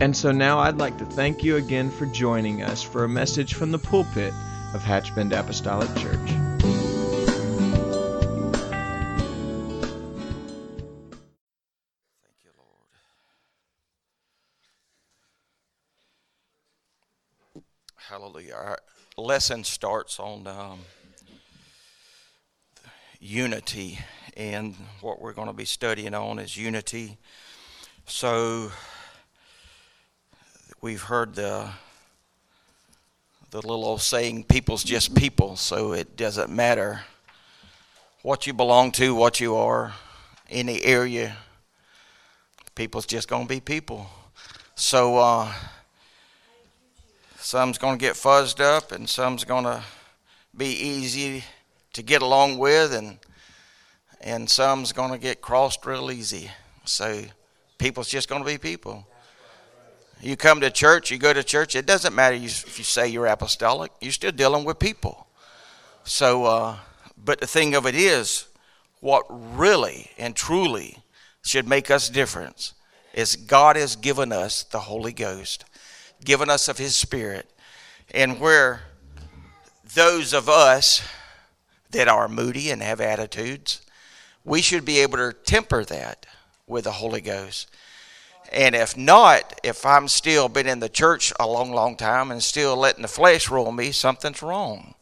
And so now I'd like to thank you again for joining us for a message from the pulpit of Hatchbend Apostolic Church. Thank you, Lord. Hallelujah. Our lesson starts on um, unity, and what we're going to be studying on is unity. So, we've heard the the little old saying, "People's just people," so it doesn't matter what you belong to, what you are, any area. People's just gonna be people. So uh, some's gonna get fuzzed up, and some's gonna be easy to get along with, and and some's gonna get crossed real easy. So people's just gonna be people. You come to church, you go to church, it doesn't matter if you say you're apostolic, you're still dealing with people. So, uh, but the thing of it is, what really and truly should make us difference is God has given us the Holy Ghost, given us of His Spirit. And where those of us that are moody and have attitudes, we should be able to temper that with the Holy Ghost. And if not, if I'm still been in the church a long, long time and still letting the flesh rule me, something's wrong.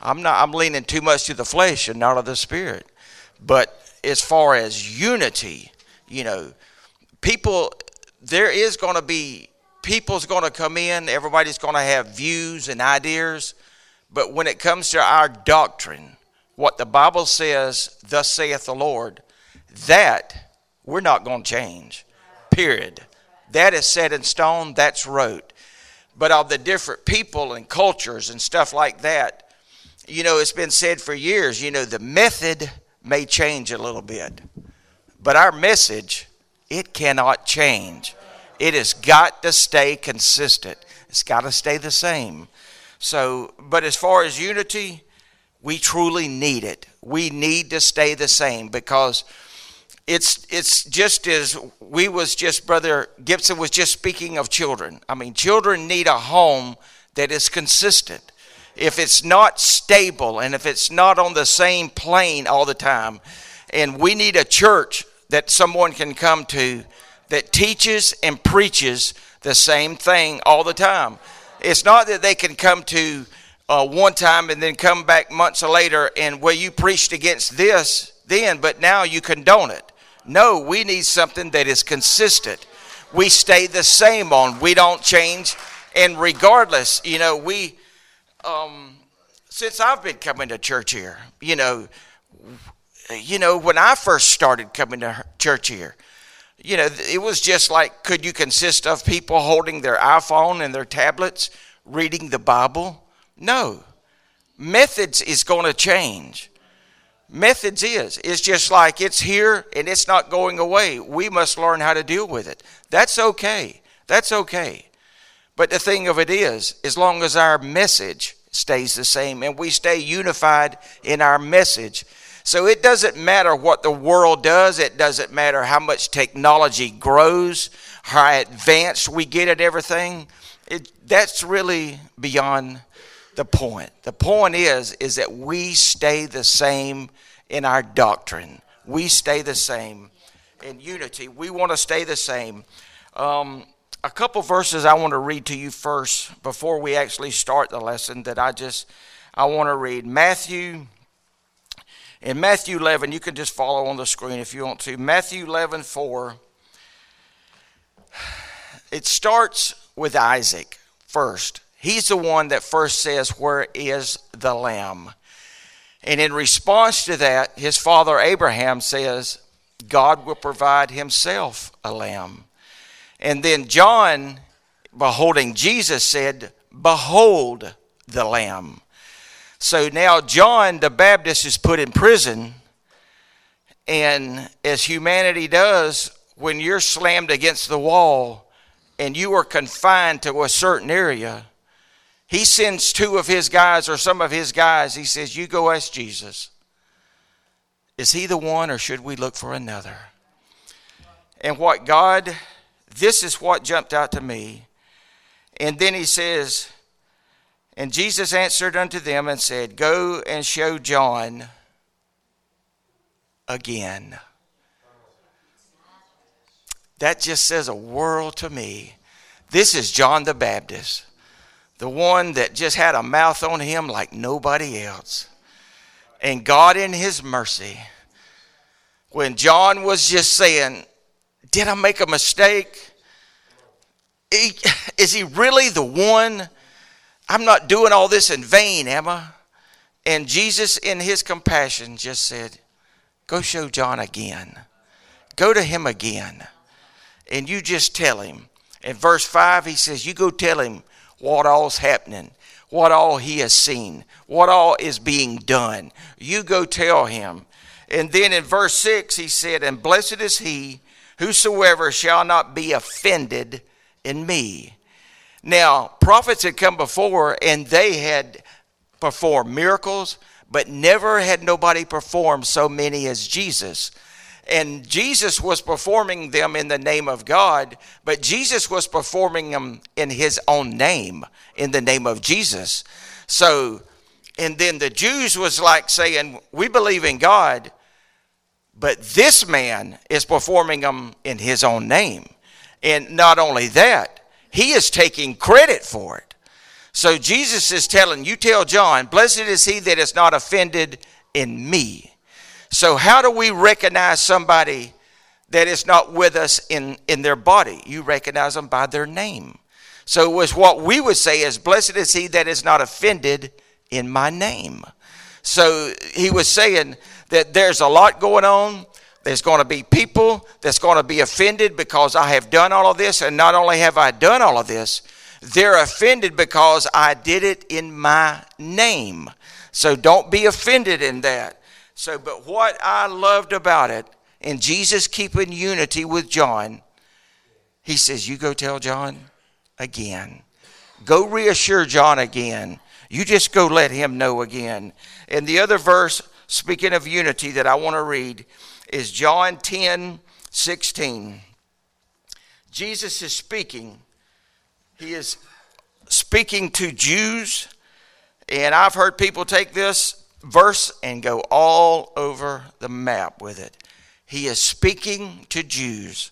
I'm not I'm leaning too much to the flesh and not of the spirit. But as far as unity, you know, people there is going to be people's going to come in, everybody's going to have views and ideas, but when it comes to our doctrine, what the Bible says, thus saith the Lord, that we're not going to change period. That is set in stone, that's wrote. But of the different people and cultures and stuff like that, you know, it's been said for years, you know, the method may change a little bit, but our message, it cannot change. It has got to stay consistent, it's got to stay the same. So, but as far as unity, we truly need it. We need to stay the same because it's it's just as we was just brother Gibson was just speaking of children. I mean, children need a home that is consistent. If it's not stable and if it's not on the same plane all the time, and we need a church that someone can come to that teaches and preaches the same thing all the time. It's not that they can come to uh, one time and then come back months later and well you preached against this then, but now you condone it. No, we need something that is consistent. We stay the same on. We don't change. And regardless, you know, we, um, since I've been coming to church here, you know, you know, when I first started coming to church here, you know, it was just like, could you consist of people holding their iPhone and their tablets, reading the Bible? No. Methods is going to change methods is. It's just like it's here and it's not going away. We must learn how to deal with it. That's okay. That's okay. But the thing of it is, as long as our message stays the same and we stay unified in our message, so it doesn't matter what the world does, it doesn't matter how much technology grows, how advanced we get at everything. It, that's really beyond the point. The point is is that we stay the same in our doctrine. We stay the same in unity. We want to stay the same. Um, a couple verses I want to read to you first before we actually start the lesson that I just I want to read. Matthew in Matthew 11, you can just follow on the screen if you want to. Matthew 11, 4. It starts with Isaac first. He's the one that first says, Where is the lamb? And in response to that, his father Abraham says, God will provide himself a lamb. And then John, beholding Jesus, said, Behold the Lamb. So now John the Baptist is put in prison. And as humanity does, when you're slammed against the wall and you are confined to a certain area, he sends two of his guys or some of his guys. He says, You go ask Jesus. Is he the one or should we look for another? And what God, this is what jumped out to me. And then he says, And Jesus answered unto them and said, Go and show John again. That just says a world to me. This is John the Baptist, the one that just had a mouth on him like nobody else. And God, in His mercy, when John was just saying, Did I make a mistake? Is he really the one? I'm not doing all this in vain, am I? And Jesus, in his compassion, just said, Go show John again. Go to him again and you just tell him. In verse 5, he says, You go tell him what all's happening, what all he has seen, what all is being done. You go tell him. And then in verse 6, he said, And blessed is he whosoever shall not be offended in me. Now, prophets had come before and they had performed miracles, but never had nobody performed so many as Jesus. And Jesus was performing them in the name of God, but Jesus was performing them in his own name, in the name of Jesus. So, and then the Jews was like saying, We believe in God, but this man is performing them in his own name. And not only that, he is taking credit for it. So Jesus is telling, You tell John, Blessed is he that is not offended in me. So, how do we recognize somebody that is not with us in, in their body? You recognize them by their name. So, it was what we would say is, Blessed is he that is not offended in my name. So, he was saying that there's a lot going on. There's going to be people that's going to be offended because I have done all of this. And not only have I done all of this, they're offended because I did it in my name. So don't be offended in that. So, but what I loved about it, and Jesus keeping unity with John, he says, You go tell John again. Go reassure John again. You just go let him know again. And the other verse, speaking of unity, that I want to read is John 10 16. Jesus is speaking. He is speaking to Jews. And I've heard people take this verse and go all over the map with it. He is speaking to Jews.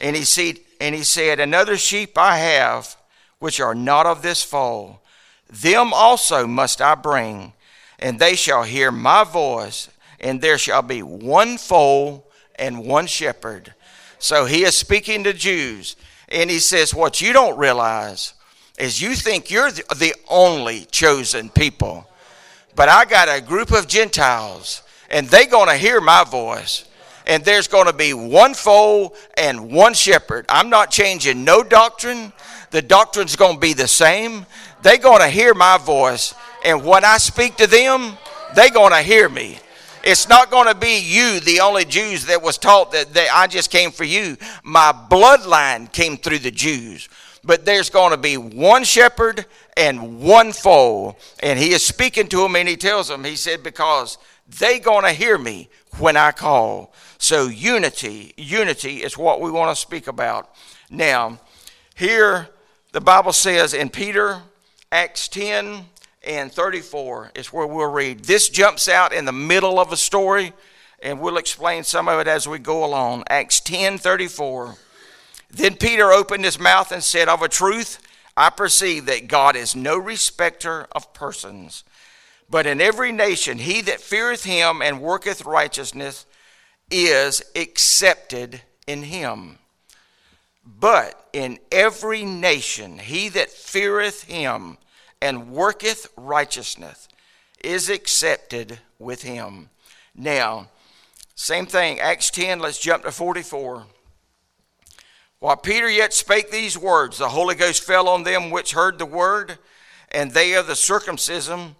And he, said, and he said, Another sheep I have, which are not of this fold, them also must I bring, and they shall hear my voice, and there shall be one fold and one shepherd. So he is speaking to Jews, and he says, What you don't realize is you think you're the only chosen people. But I got a group of Gentiles, and they're going to hear my voice. And there's going to be one fold and one shepherd. I'm not changing no doctrine. The doctrine's going to be the same. They're going to hear my voice. And when I speak to them, they're going to hear me. It's not going to be you, the only Jews that was taught that, that I just came for you. My bloodline came through the Jews but there's going to be one shepherd and one fold. And he is speaking to them and he tells them, he said, because they going to hear me when I call. So unity, unity is what we want to speak about. Now, here the Bible says in Peter, Acts 10 and 34 is where we'll read. This jumps out in the middle of a story, and we'll explain some of it as we go along. Acts 10 34. Then Peter opened his mouth and said, Of a truth, I perceive that God is no respecter of persons, but in every nation he that feareth him and worketh righteousness is accepted in him. But in every nation he that feareth him and worketh righteousness is accepted with him. Now, same thing, Acts 10, let's jump to 44. While Peter yet spake these words, the Holy Ghost fell on them which heard the word, and they of the circumcision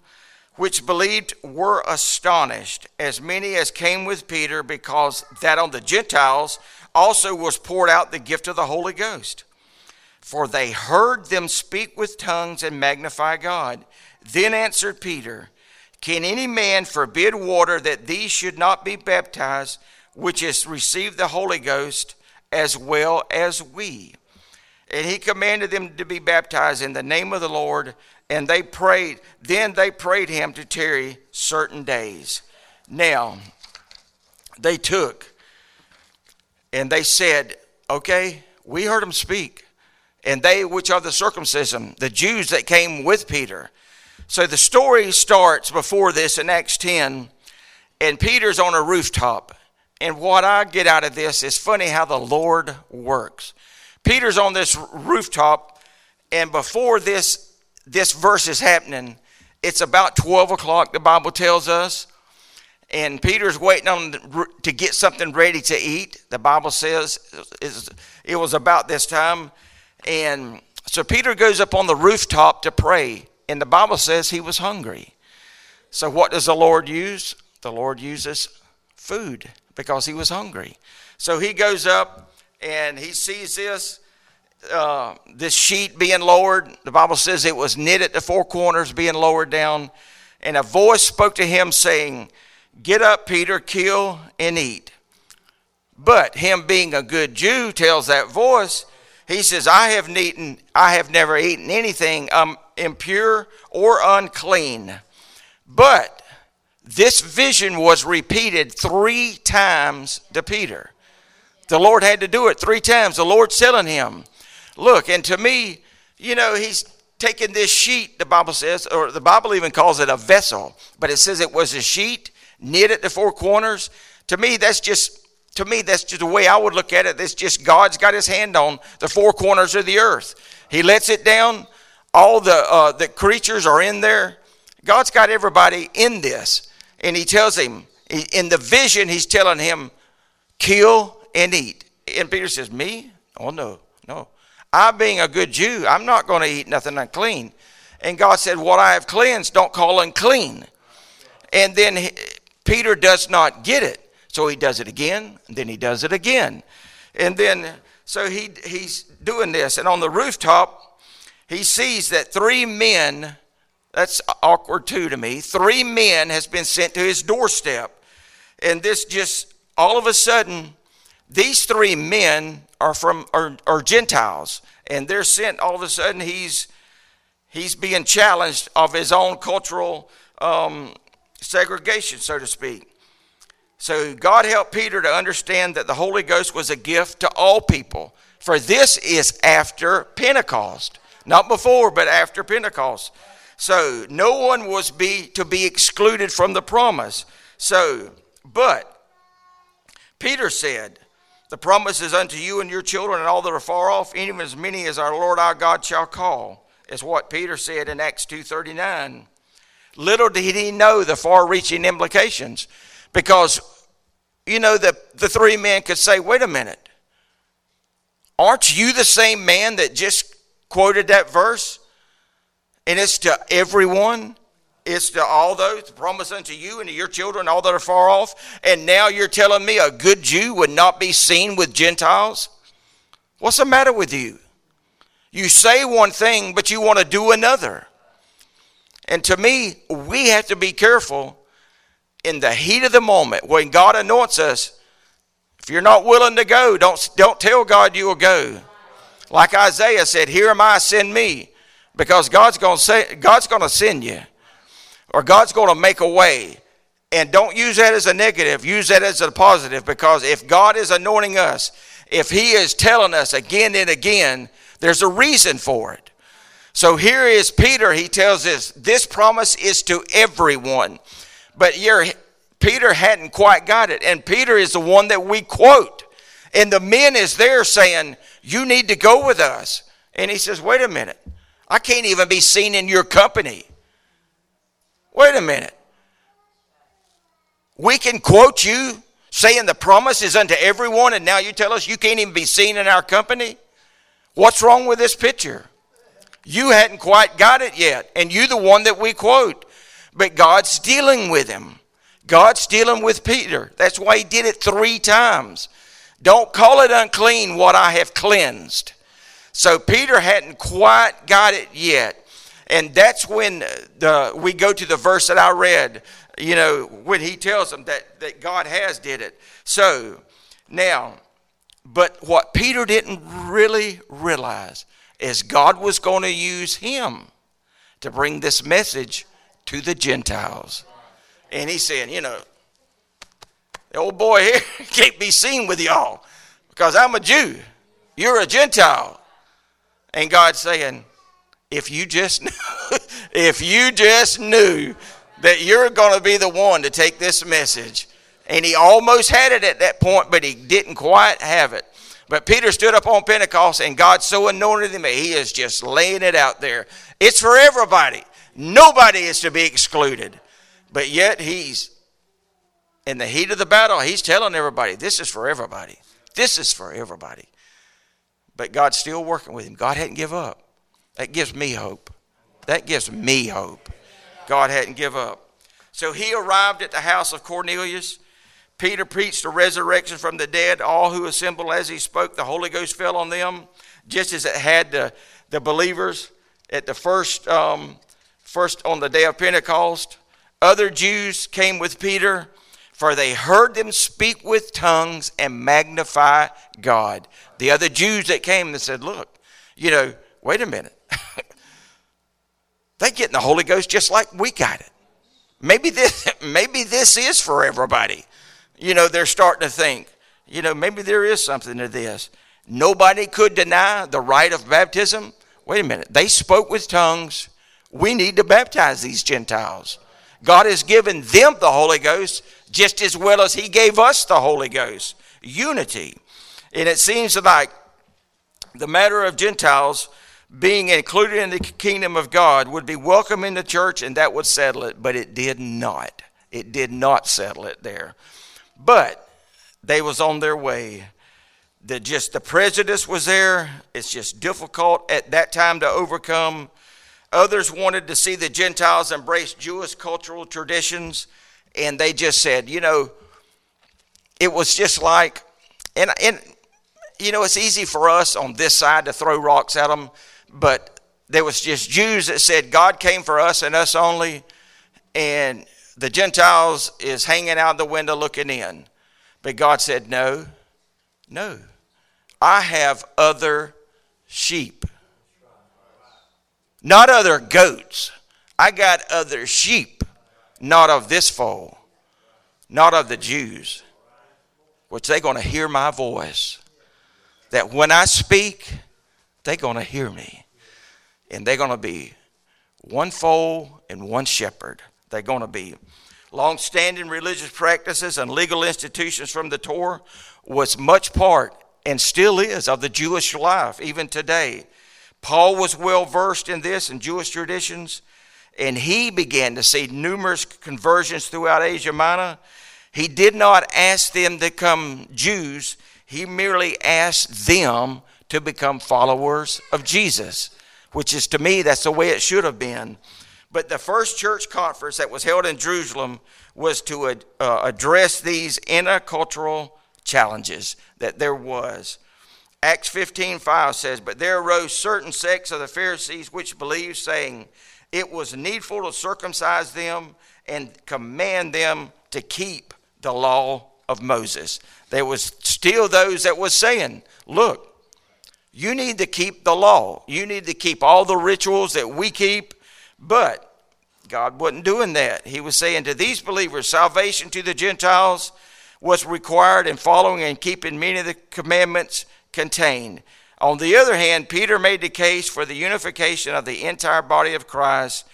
which believed were astonished, as many as came with Peter, because that on the Gentiles also was poured out the gift of the Holy Ghost. For they heard them speak with tongues and magnify God. Then answered Peter, Can any man forbid water that these should not be baptized, which has received the Holy Ghost? As well as we. And he commanded them to be baptized in the name of the Lord, and they prayed. Then they prayed him to tarry certain days. Now, they took and they said, Okay, we heard him speak. And they, which are the circumcision, the Jews that came with Peter. So the story starts before this in Acts 10, and Peter's on a rooftop. And what I get out of this is funny how the Lord works. Peter's on this rooftop, and before this this verse is happening, it's about 12 o'clock, the Bible tells us. And Peter's waiting on to get something ready to eat. The Bible says it was about this time. And so Peter goes up on the rooftop to pray. And the Bible says he was hungry. So what does the Lord use? The Lord uses food because he was hungry. So he goes up and he sees this. Uh, this sheet being lowered, the Bible says it was knit at the four corners, being lowered down. And a voice spoke to him, saying, Get up, Peter, kill and eat. But him being a good Jew tells that voice, he says, I have eaten, I have never eaten anything um, impure or unclean. But this vision was repeated three times to Peter. The Lord had to do it three times. The Lord's telling him, Look, and to me, you know, he's taking this sheet, the Bible says, or the Bible even calls it a vessel, but it says it was a sheet knit at the four corners. To me, that's just to me, that's just the way I would look at it. It's just God's got his hand on the four corners of the earth. He lets it down. All the uh, the creatures are in there. God's got everybody in this and he tells him, in the vision, he's telling him, kill and eat. And Peter says, Me? Oh, no, no. I, being a good Jew, I'm not going to eat nothing unclean. And God said, What I have cleansed, don't call unclean. And then he, Peter does not get it. So he does it again, then he does it again. And then, so he, he's doing this. And on the rooftop, he sees that three men that's awkward too to me. Three men has been sent to his doorstep. And this just all of a sudden, these three men are from are, are Gentiles. And they're sent all of a sudden he's he's being challenged of his own cultural um, segregation, so to speak. So God helped Peter to understand that the Holy Ghost was a gift to all people. For this is after Pentecost. Not before, but after Pentecost. So no one was be to be excluded from the promise. So, but Peter said, The promise is unto you and your children and all that are far off, even as many as our Lord our God shall call, is what Peter said in Acts 2.39. Little did he know the far-reaching implications, because, you know, the, the three men could say, wait a minute, aren't you the same man that just quoted that verse? And it's to everyone. It's to all those, the promise unto you and to your children, all that are far off. And now you're telling me a good Jew would not be seen with Gentiles? What's the matter with you? You say one thing, but you want to do another. And to me, we have to be careful in the heat of the moment when God anoints us. If you're not willing to go, don't, don't tell God you will go. Like Isaiah said, Here am I, send me because God's going to say God's going to send you or God's going to make a way. And don't use that as a negative, use that as a positive because if God is anointing us, if he is telling us again and again, there's a reason for it. So here is Peter, he tells us this promise is to everyone. But Peter hadn't quite got it. And Peter is the one that we quote. And the men is there saying, You need to go with us. And he says, Wait a minute. I can't even be seen in your company. Wait a minute. We can quote you saying the promise is unto everyone, and now you tell us you can't even be seen in our company? What's wrong with this picture? You hadn't quite got it yet, and you the one that we quote. But God's dealing with him. God's dealing with Peter. That's why he did it three times. Don't call it unclean what I have cleansed. So Peter hadn't quite got it yet. And that's when the, we go to the verse that I read, you know, when he tells them that, that God has did it. So now, but what Peter didn't really realize is God was going to use him to bring this message to the Gentiles. And he's saying, you know, the old boy here can't be seen with y'all because I'm a Jew. You're a Gentile. And God's saying, if you just knew, if you just knew that you're going to be the one to take this message. And he almost had it at that point, but he didn't quite have it. But Peter stood up on Pentecost and God so anointed him, he is just laying it out there. It's for everybody. Nobody is to be excluded. But yet he's in the heat of the battle, he's telling everybody, this is for everybody. This is for everybody. But God's still working with him. God hadn't give up. That gives me hope. That gives me hope. God hadn't give up. So he arrived at the house of Cornelius. Peter preached the resurrection from the dead. All who assembled as he spoke, the Holy Ghost fell on them, just as it had the, the believers at the first, um, first on the day of Pentecost. Other Jews came with Peter, for they heard them speak with tongues and magnify God. The other Jews that came and said, Look, you know, wait a minute. they getting the Holy Ghost just like we got it. Maybe this, maybe this is for everybody. You know, they're starting to think, you know, maybe there is something to this. Nobody could deny the rite of baptism. Wait a minute. They spoke with tongues. We need to baptize these Gentiles. God has given them the Holy Ghost just as well as He gave us the Holy Ghost. Unity. And it seems like the matter of Gentiles being included in the kingdom of God would be welcome in the church and that would settle it, but it did not. It did not settle it there. But they was on their way. The just the prejudice was there. It's just difficult at that time to overcome. Others wanted to see the Gentiles embrace Jewish cultural traditions, and they just said, you know, it was just like, and, and you know, it's easy for us on this side to throw rocks at them, but there was just Jews that said God came for us and us only, and the Gentiles is hanging out the window looking in. But God said, no, no. I have other sheep. Not other goats. I got other sheep, not of this fold, not of the Jews, which they're going to hear my voice. That when I speak, they're going to hear me. And they're going to be one fold and one shepherd. They're going to be long standing religious practices and legal institutions from the Torah was much part and still is of the Jewish life even today. Paul was well versed in this and Jewish traditions, and he began to see numerous conversions throughout Asia Minor. He did not ask them to become Jews, he merely asked them to become followers of Jesus, which is to me, that's the way it should have been. But the first church conference that was held in Jerusalem was to uh, address these intercultural challenges that there was. Acts 15 5 says, But there arose certain sects of the Pharisees which believed, saying, It was needful to circumcise them and command them to keep the law of Moses. There was still those that was saying, Look, you need to keep the law. You need to keep all the rituals that we keep. But God wasn't doing that. He was saying to these believers, salvation to the Gentiles was required in following and keeping many of the commandments contained. On the other hand, Peter made the case for the unification of the entire body of Christ,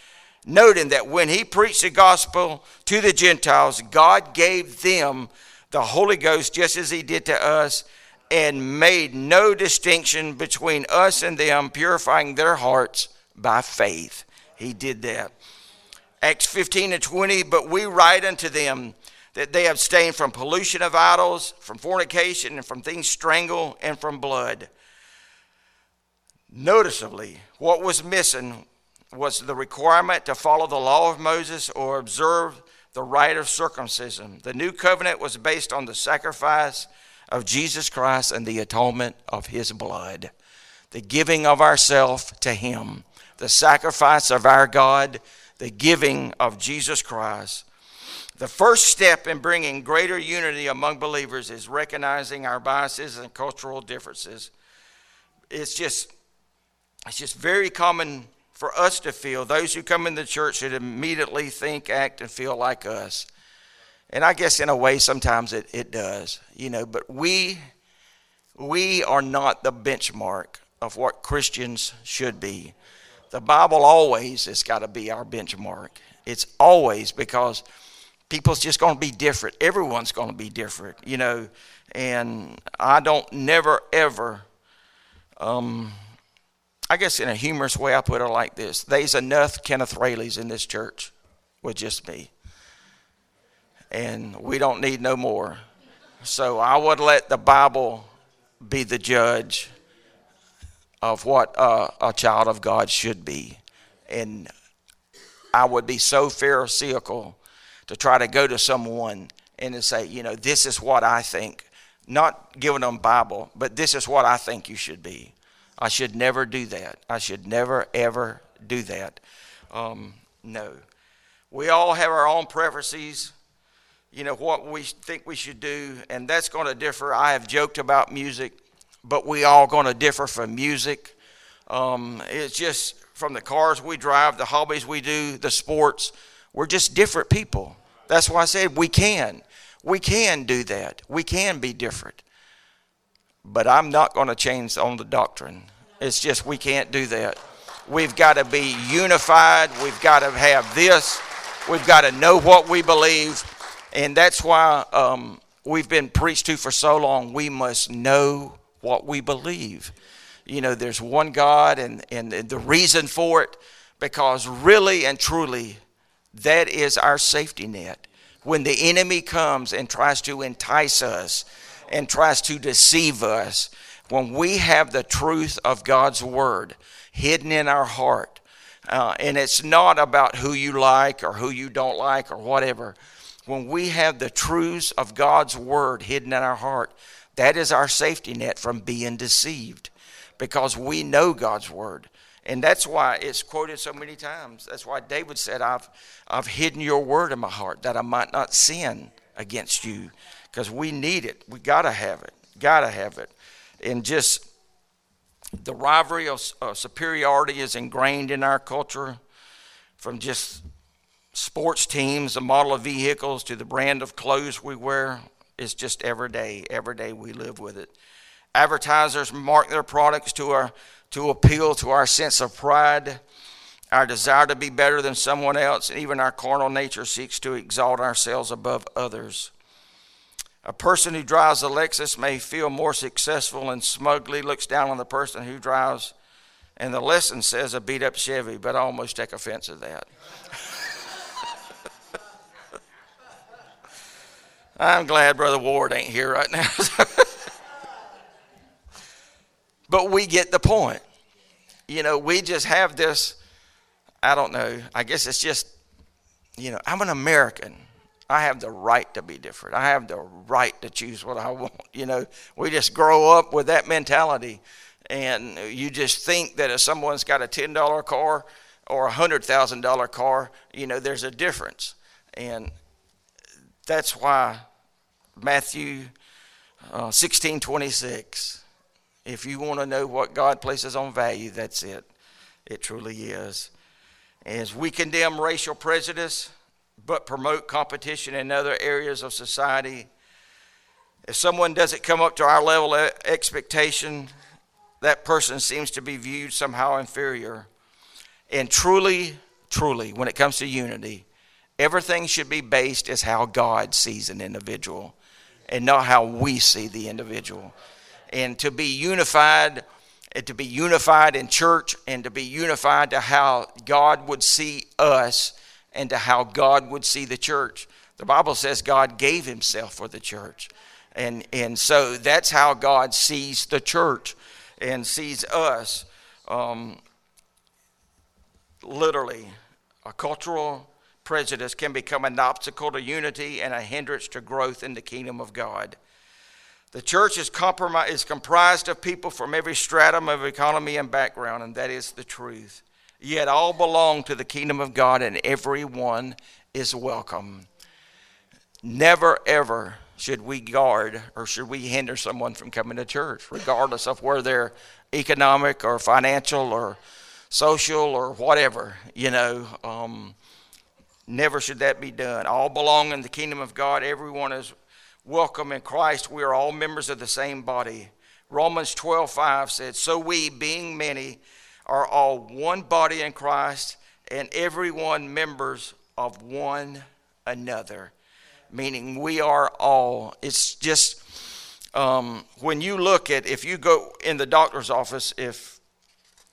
noting that when he preached the gospel to the Gentiles, God gave them the Holy Ghost just as he did to us and made no distinction between us and them, purifying their hearts by faith. He did that. Acts 15 and 20, but we write unto them that they abstain from pollution of idols, from fornication, and from things strangled, and from blood. Noticeably, what was missing was the requirement to follow the law of Moses or observe the rite of circumcision. The new covenant was based on the sacrifice of Jesus Christ and the atonement of his blood, the giving of ourself to him, the sacrifice of our God, the giving of Jesus Christ. The first step in bringing greater unity among believers is recognizing our biases and cultural differences. It's just it's just very common for us to feel those who come in the church should immediately think, act, and feel like us. And I guess in a way sometimes it, it does, you know, but we we are not the benchmark of what Christians should be. The Bible always has got to be our benchmark. It's always because people's just going to be different. Everyone's going to be different, you know. And I don't never ever, um, I guess in a humorous way, I put it like this: There's enough Kenneth Rayleighs in this church with just me and we don't need no more. So I would let the Bible be the judge of what uh, a child of God should be. And I would be so pharisaical to try to go to someone and to say, you know, this is what I think. Not giving them Bible, but this is what I think you should be. I should never do that. I should never, ever do that. Um, no. We all have our own preferences you know, what we think we should do, and that's going to differ. I have joked about music, but we all going to differ from music. Um, it's just from the cars we drive, the hobbies we do, the sports. We're just different people. That's why I said we can. We can do that. We can be different. But I'm not going to change on the doctrine. It's just we can't do that. We've got to be unified. We've got to have this. We've got to know what we believe and that's why um, we've been preached to for so long. We must know what we believe. You know, there's one God, and, and the reason for it, because really and truly, that is our safety net. When the enemy comes and tries to entice us and tries to deceive us, when we have the truth of God's word hidden in our heart, uh, and it's not about who you like or who you don't like or whatever, when we have the truths of God's word hidden in our heart, that is our safety net from being deceived because we know God's word. And that's why it's quoted so many times. That's why David said, I've, I've hidden your word in my heart that I might not sin against you because we need it. We got to have it. Got to have it. And just the rivalry of, of superiority is ingrained in our culture from just sports teams, the model of vehicles, to the brand of clothes we wear. It's just every day. Every day we live with it. Advertisers mark their products to our to appeal to our sense of pride, our desire to be better than someone else, and even our carnal nature seeks to exalt ourselves above others. A person who drives a Lexus may feel more successful and smugly looks down on the person who drives, and the lesson says a beat up Chevy, but I almost take offense at that. I'm glad Brother Ward ain't here right now. but we get the point. You know, we just have this, I don't know, I guess it's just, you know, I'm an American. I have the right to be different. I have the right to choose what I want. You know, we just grow up with that mentality. And you just think that if someone's got a $10 car or a $100,000 car, you know, there's a difference. And that's why Matthew uh, 16 26. If you want to know what God places on value, that's it. It truly is. As we condemn racial prejudice, but promote competition in other areas of society, if someone doesn't come up to our level of expectation, that person seems to be viewed somehow inferior. And truly, truly, when it comes to unity, everything should be based as how God sees an individual and not how we see the individual. And to be unified, to be unified in church, and to be unified to how God would see us and to how God would see the church. The Bible says God gave himself for the church. And, and so that's how God sees the church and sees us. Um, literally, a cultural prejudice can become an obstacle to unity and a hindrance to growth in the kingdom of God. The church is, is comprised of people from every stratum of economy and background, and that is the truth. Yet all belong to the kingdom of God, and everyone is welcome. Never, ever should we guard or should we hinder someone from coming to church, regardless of where they're economic or financial or social or whatever, you know. Um, never should that be done. All belong in the kingdom of God. Everyone is welcome in Christ. We are all members of the same body. Romans 12 5 said, So we, being many, are all one body in Christ, and everyone members of one another. Meaning we are all. It's just um, when you look at, if you go in the doctor's office, if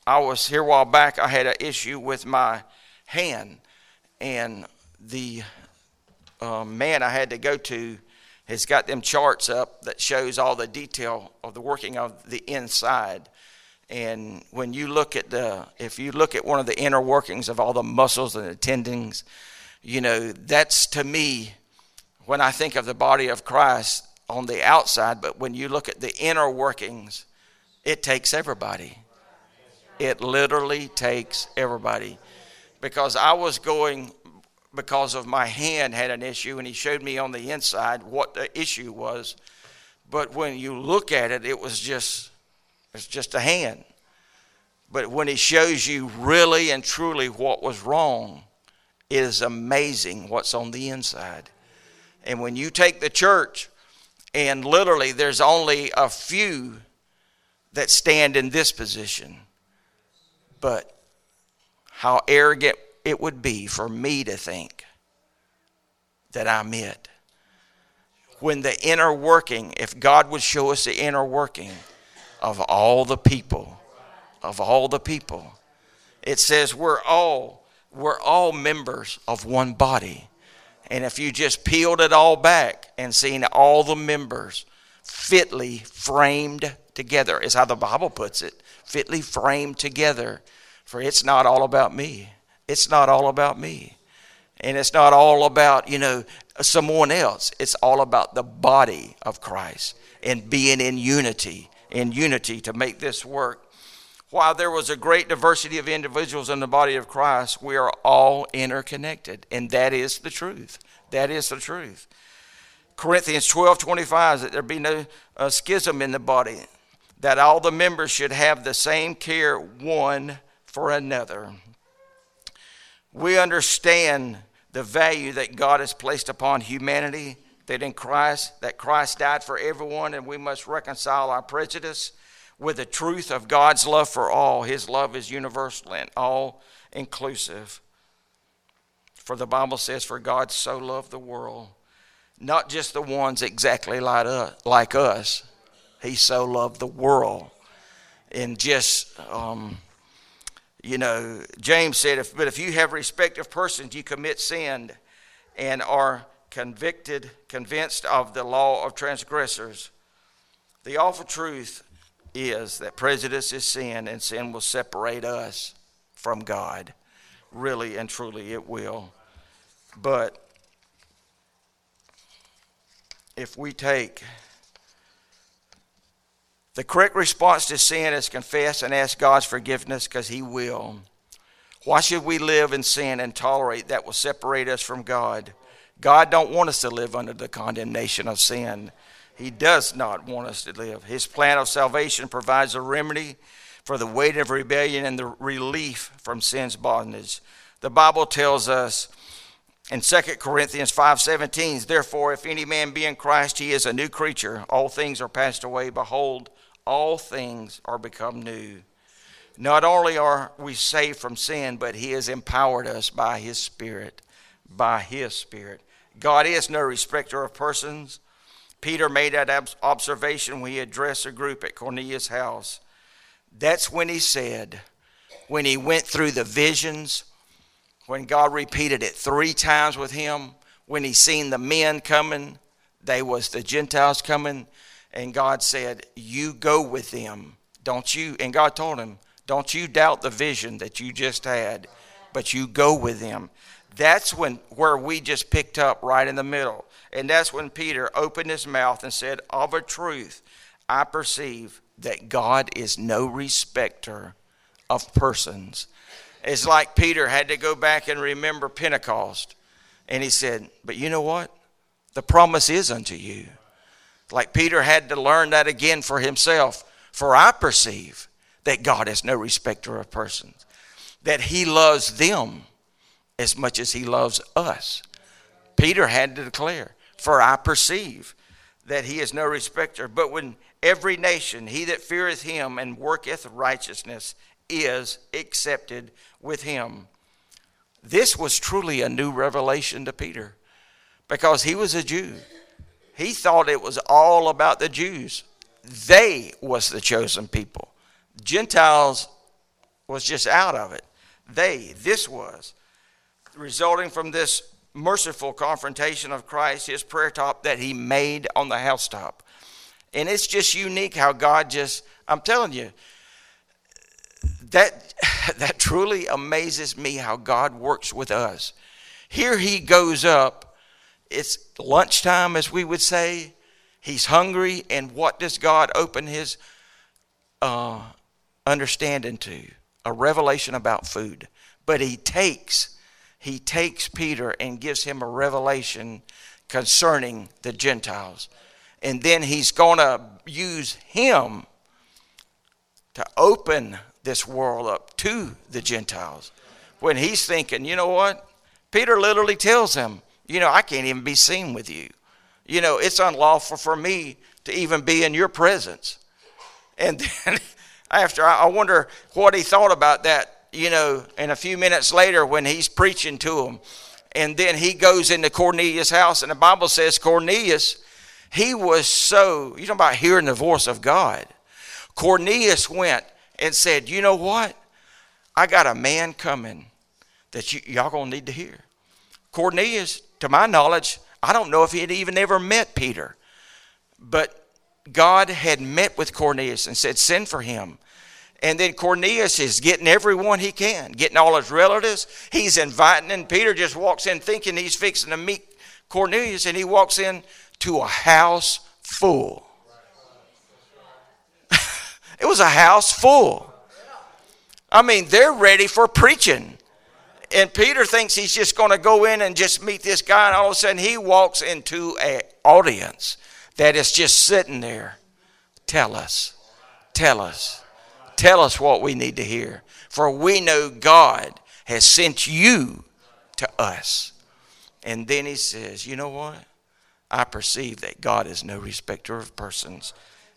I was here a while back, I had an issue with my hand, and the um, man I had to go to has got them charts up that shows all the detail of the working of the inside. And when you look at the, if you look at one of the inner workings of all the muscles and the tendons, you know, that's to me, when I think of the body of Christ on the outside, but when you look at the inner workings, it takes everybody. It literally takes everybody. Because I was going because of my hand had an issue, and he showed me on the inside what the issue was. But when you look at it, it was just it's just a hand. But when he shows you really and truly what was wrong, it is amazing what's on the inside. And when you take the church, and literally there's only a few that stand in this position, but how arrogant it would be for me to think that I'm it. When the inner working, if God would show us the inner working of all the people, of all the people, it says we're all we're all members of one body. And if you just peeled it all back and seen all the members fitly framed together, is how the Bible puts it fitly framed together. For it's not all about me it's not all about me. And it's not all about, you know, someone else. It's all about the body of Christ and being in unity, in unity to make this work. While there was a great diversity of individuals in the body of Christ, we are all interconnected. And that is the truth. That is the truth. Corinthians 12 25 that there be no uh, schism in the body, that all the members should have the same care one for another we understand the value that God has placed upon humanity, that in Christ, that Christ died for everyone, and we must reconcile our prejudice with the truth of God's love for all. His love is universal and all inclusive. For the Bible says, For God so loved the world, not just the ones exactly like us, He so loved the world. And just, um, you know, James said, if, but if you have respect of persons, you commit sin and are convicted, convinced of the law of transgressors. The awful truth is that prejudice is sin, and sin will separate us from God. Really and truly, it will. But if we take the correct response to sin is confess and ask God's forgiveness because He will. Why should we live in sin and tolerate that will separate us from God? God don't want us to live under the condemnation of sin. He does not want us to live. His plan of salvation provides a remedy for the weight of rebellion and the relief from sin's bondage. The Bible tells us in 2 Corinthians 5:17, therefore if any man be in Christ, he is a new creature. All things are passed away; behold, all things are become new. Not only are we saved from sin, but He has empowered us by His Spirit. By His Spirit. God is no respecter of persons. Peter made that observation when he addressed a group at Cornelius' house. That's when he said, when he went through the visions, when God repeated it three times with him, when he seen the men coming, they was the Gentiles coming, and God said, "You go with them, don't you?" And God told him, "Don't you doubt the vision that you just had, but you go with them." That's when where we just picked up right in the middle, and that's when Peter opened his mouth and said, "Of a truth, I perceive that God is no respecter of persons." It's like Peter had to go back and remember Pentecost. And he said, But you know what? The promise is unto you. Like Peter had to learn that again for himself. For I perceive that God is no respecter of persons, that he loves them as much as he loves us. Peter had to declare, For I perceive that he is no respecter. But when every nation, he that feareth him and worketh righteousness, is accepted with him. This was truly a new revelation to Peter because he was a Jew. He thought it was all about the Jews. They was the chosen people. Gentiles was just out of it. They, this was resulting from this merciful confrontation of Christ, his prayer top that he made on the housetop. And it's just unique how God just, I'm telling you, that, that truly amazes me how God works with us. Here he goes up. It's lunchtime, as we would say. He's hungry, and what does God open his uh, understanding to? A revelation about food. But he takes, he takes Peter and gives him a revelation concerning the Gentiles. And then he's going to use him to open this world up to the Gentiles. When he's thinking, you know what? Peter literally tells him, you know, I can't even be seen with you. You know, it's unlawful for me to even be in your presence. And then after, I wonder what he thought about that, you know, and a few minutes later when he's preaching to him. And then he goes into Cornelius' house, and the Bible says Cornelius, he was so, you know about hearing the voice of God. Cornelius went and said, You know what? I got a man coming that you, y'all gonna need to hear. Cornelius, to my knowledge, I don't know if he had even ever met Peter, but God had met with Cornelius and said, Send for him. And then Cornelius is getting everyone he can, getting all his relatives. He's inviting, and Peter just walks in thinking he's fixing to meet Cornelius, and he walks in to a house full. It was a house full. I mean, they're ready for preaching. And Peter thinks he's just going to go in and just meet this guy, and all of a sudden he walks into an audience that is just sitting there. Tell us, tell us, tell us what we need to hear. For we know God has sent you to us. And then he says, You know what? I perceive that God is no respecter of persons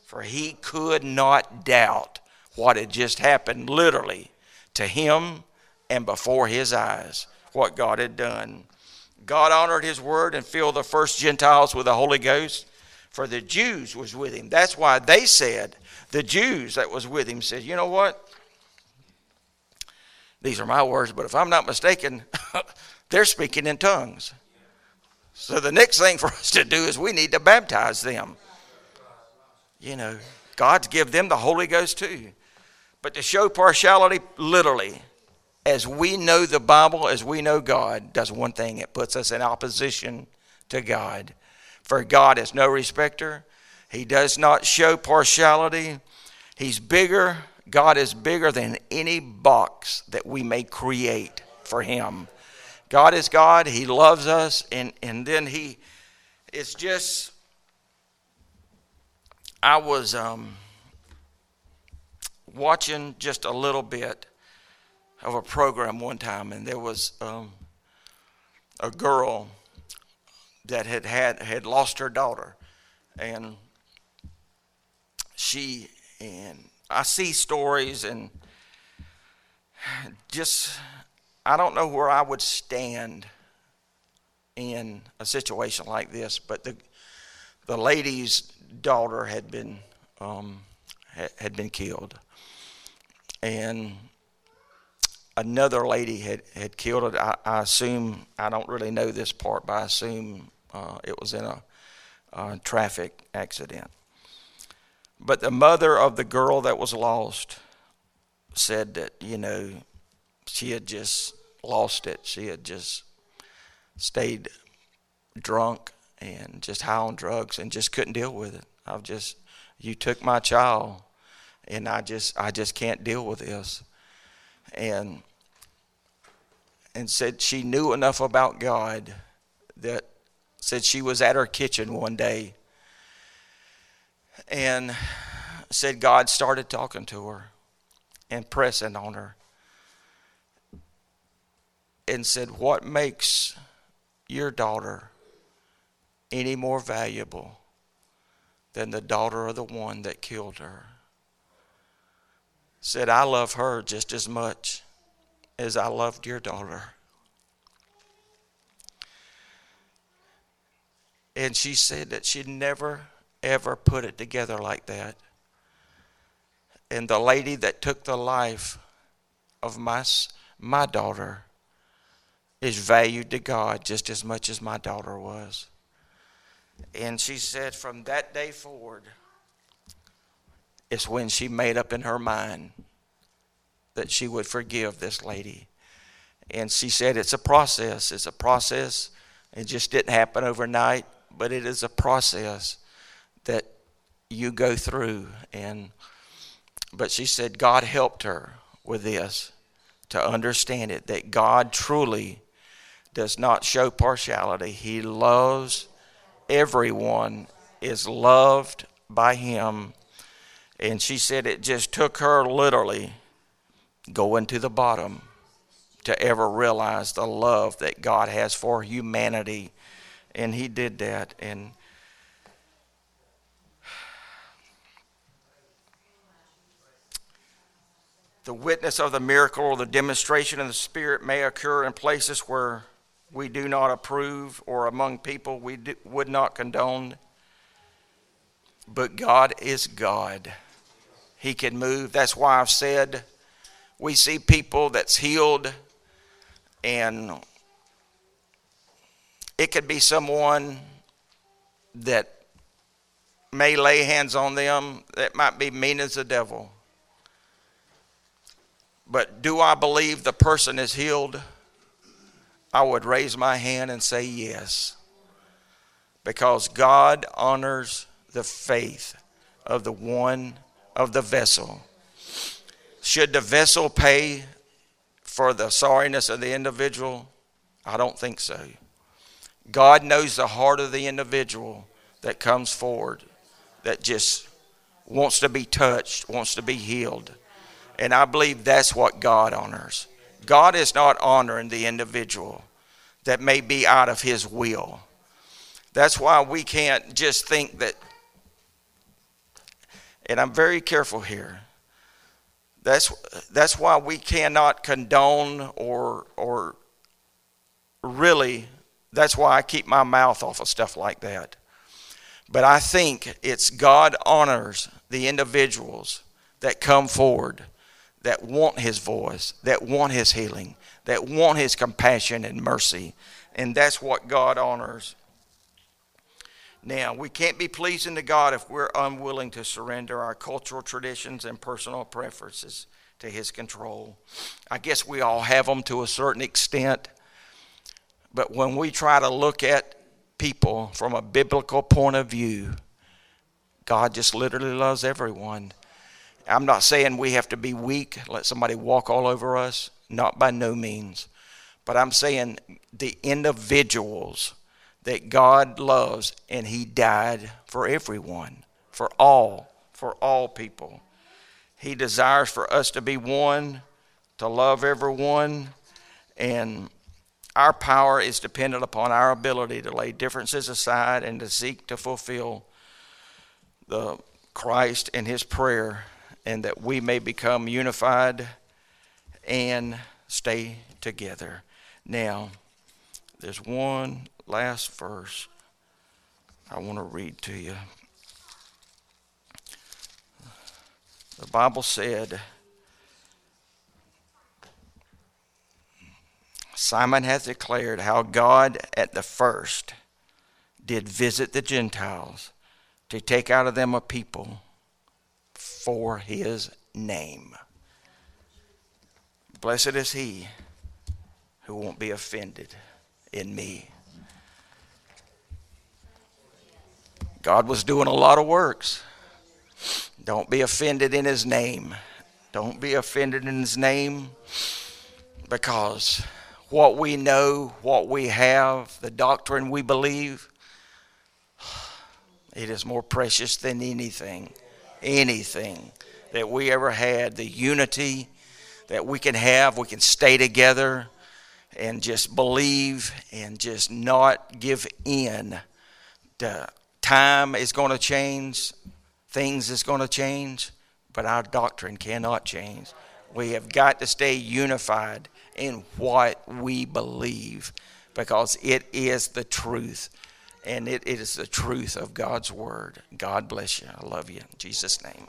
for he could not doubt what had just happened literally to him and before his eyes, what God had done. God honored his word and filled the first Gentiles with the Holy Ghost, for the Jews was with him. That's why they said, the Jews that was with him said, you know what? These are my words, but if I'm not mistaken, they're speaking in tongues. So the next thing for us to do is we need to baptize them you know, God's give them the Holy Ghost too. But to show partiality, literally, as we know the Bible, as we know God, does one thing it puts us in opposition to God. For God is no respecter, He does not show partiality. He's bigger, God is bigger than any box that we may create for Him. God is God, He loves us, and, and then He, it's just I was um, watching just a little bit of a program one time, and there was um, a girl that had, had had lost her daughter, and she and I see stories and just I don't know where I would stand in a situation like this, but the the lady's daughter had been um, had been killed, and another lady had, had killed it. I, I assume, I don't really know this part, but I assume uh, it was in a, a traffic accident. But the mother of the girl that was lost said that, you know, she had just lost it. She had just stayed drunk and just high on drugs and just couldn't deal with it. I've just you took my child and I just I just can't deal with this. And and said she knew enough about God that said she was at her kitchen one day and said God started talking to her and pressing on her and said, What makes your daughter any more valuable than the daughter of the one that killed her? Said, I love her just as much as I loved your daughter. And she said that she'd never, ever put it together like that. And the lady that took the life of my, my daughter is valued to God just as much as my daughter was. And she said, from that day forward, it's when she made up in her mind that she would forgive this lady. And she said, it's a process. It's a process. It just didn't happen overnight, but it is a process that you go through. And but she said God helped her with this to understand it that God truly does not show partiality. He loves everyone, is loved by Him. And she said it just took her literally going to the bottom to ever realize the love that God has for humanity. And He did that. And the witness of the miracle or the demonstration of the Spirit may occur in places where we do not approve or among people we do, would not condone. But God is God. He can move. That's why I've said we see people that's healed and it could be someone that may lay hands on them that might be mean as the devil. But do I believe the person is healed? I would raise my hand and say yes. Because God honors the faith of the one of the vessel. Should the vessel pay for the sorriness of the individual? I don't think so. God knows the heart of the individual that comes forward, that just wants to be touched, wants to be healed. And I believe that's what God honors. God is not honoring the individual that may be out of His will. That's why we can't just think that, and I'm very careful here. That's, that's why we cannot condone or, or really, that's why I keep my mouth off of stuff like that. But I think it's God honors the individuals that come forward that want His voice, that want His healing, that want His compassion and mercy. And that's what God honors. Now, we can't be pleasing to God if we're unwilling to surrender our cultural traditions and personal preferences to His control. I guess we all have them to a certain extent. But when we try to look at people from a biblical point of view, God just literally loves everyone. I'm not saying we have to be weak, let somebody walk all over us, not by no means. But I'm saying the individuals that God loves and He died for everyone, for all, for all people. He desires for us to be one, to love everyone, and our power is dependent upon our ability to lay differences aside and to seek to fulfill the Christ and His prayer and that we may become unified and stay together. Now, there's one last verse I want to read to you. The Bible said, Simon hath declared how God at the first did visit the Gentiles to take out of them a people for his name. Blessed is he who won't be offended in me. God was doing a lot of works. Don't be offended in his name. Don't be offended in his name because what we know, what we have, the doctrine we believe, it is more precious than anything, anything that we ever had. The unity that we can have, we can stay together and just believe and just not give in. The time is going to change, things is going to change, but our doctrine cannot change. We have got to stay unified in what we believe because it is the truth. And it, it is the truth of God's word. God bless you. I love you. In Jesus' name.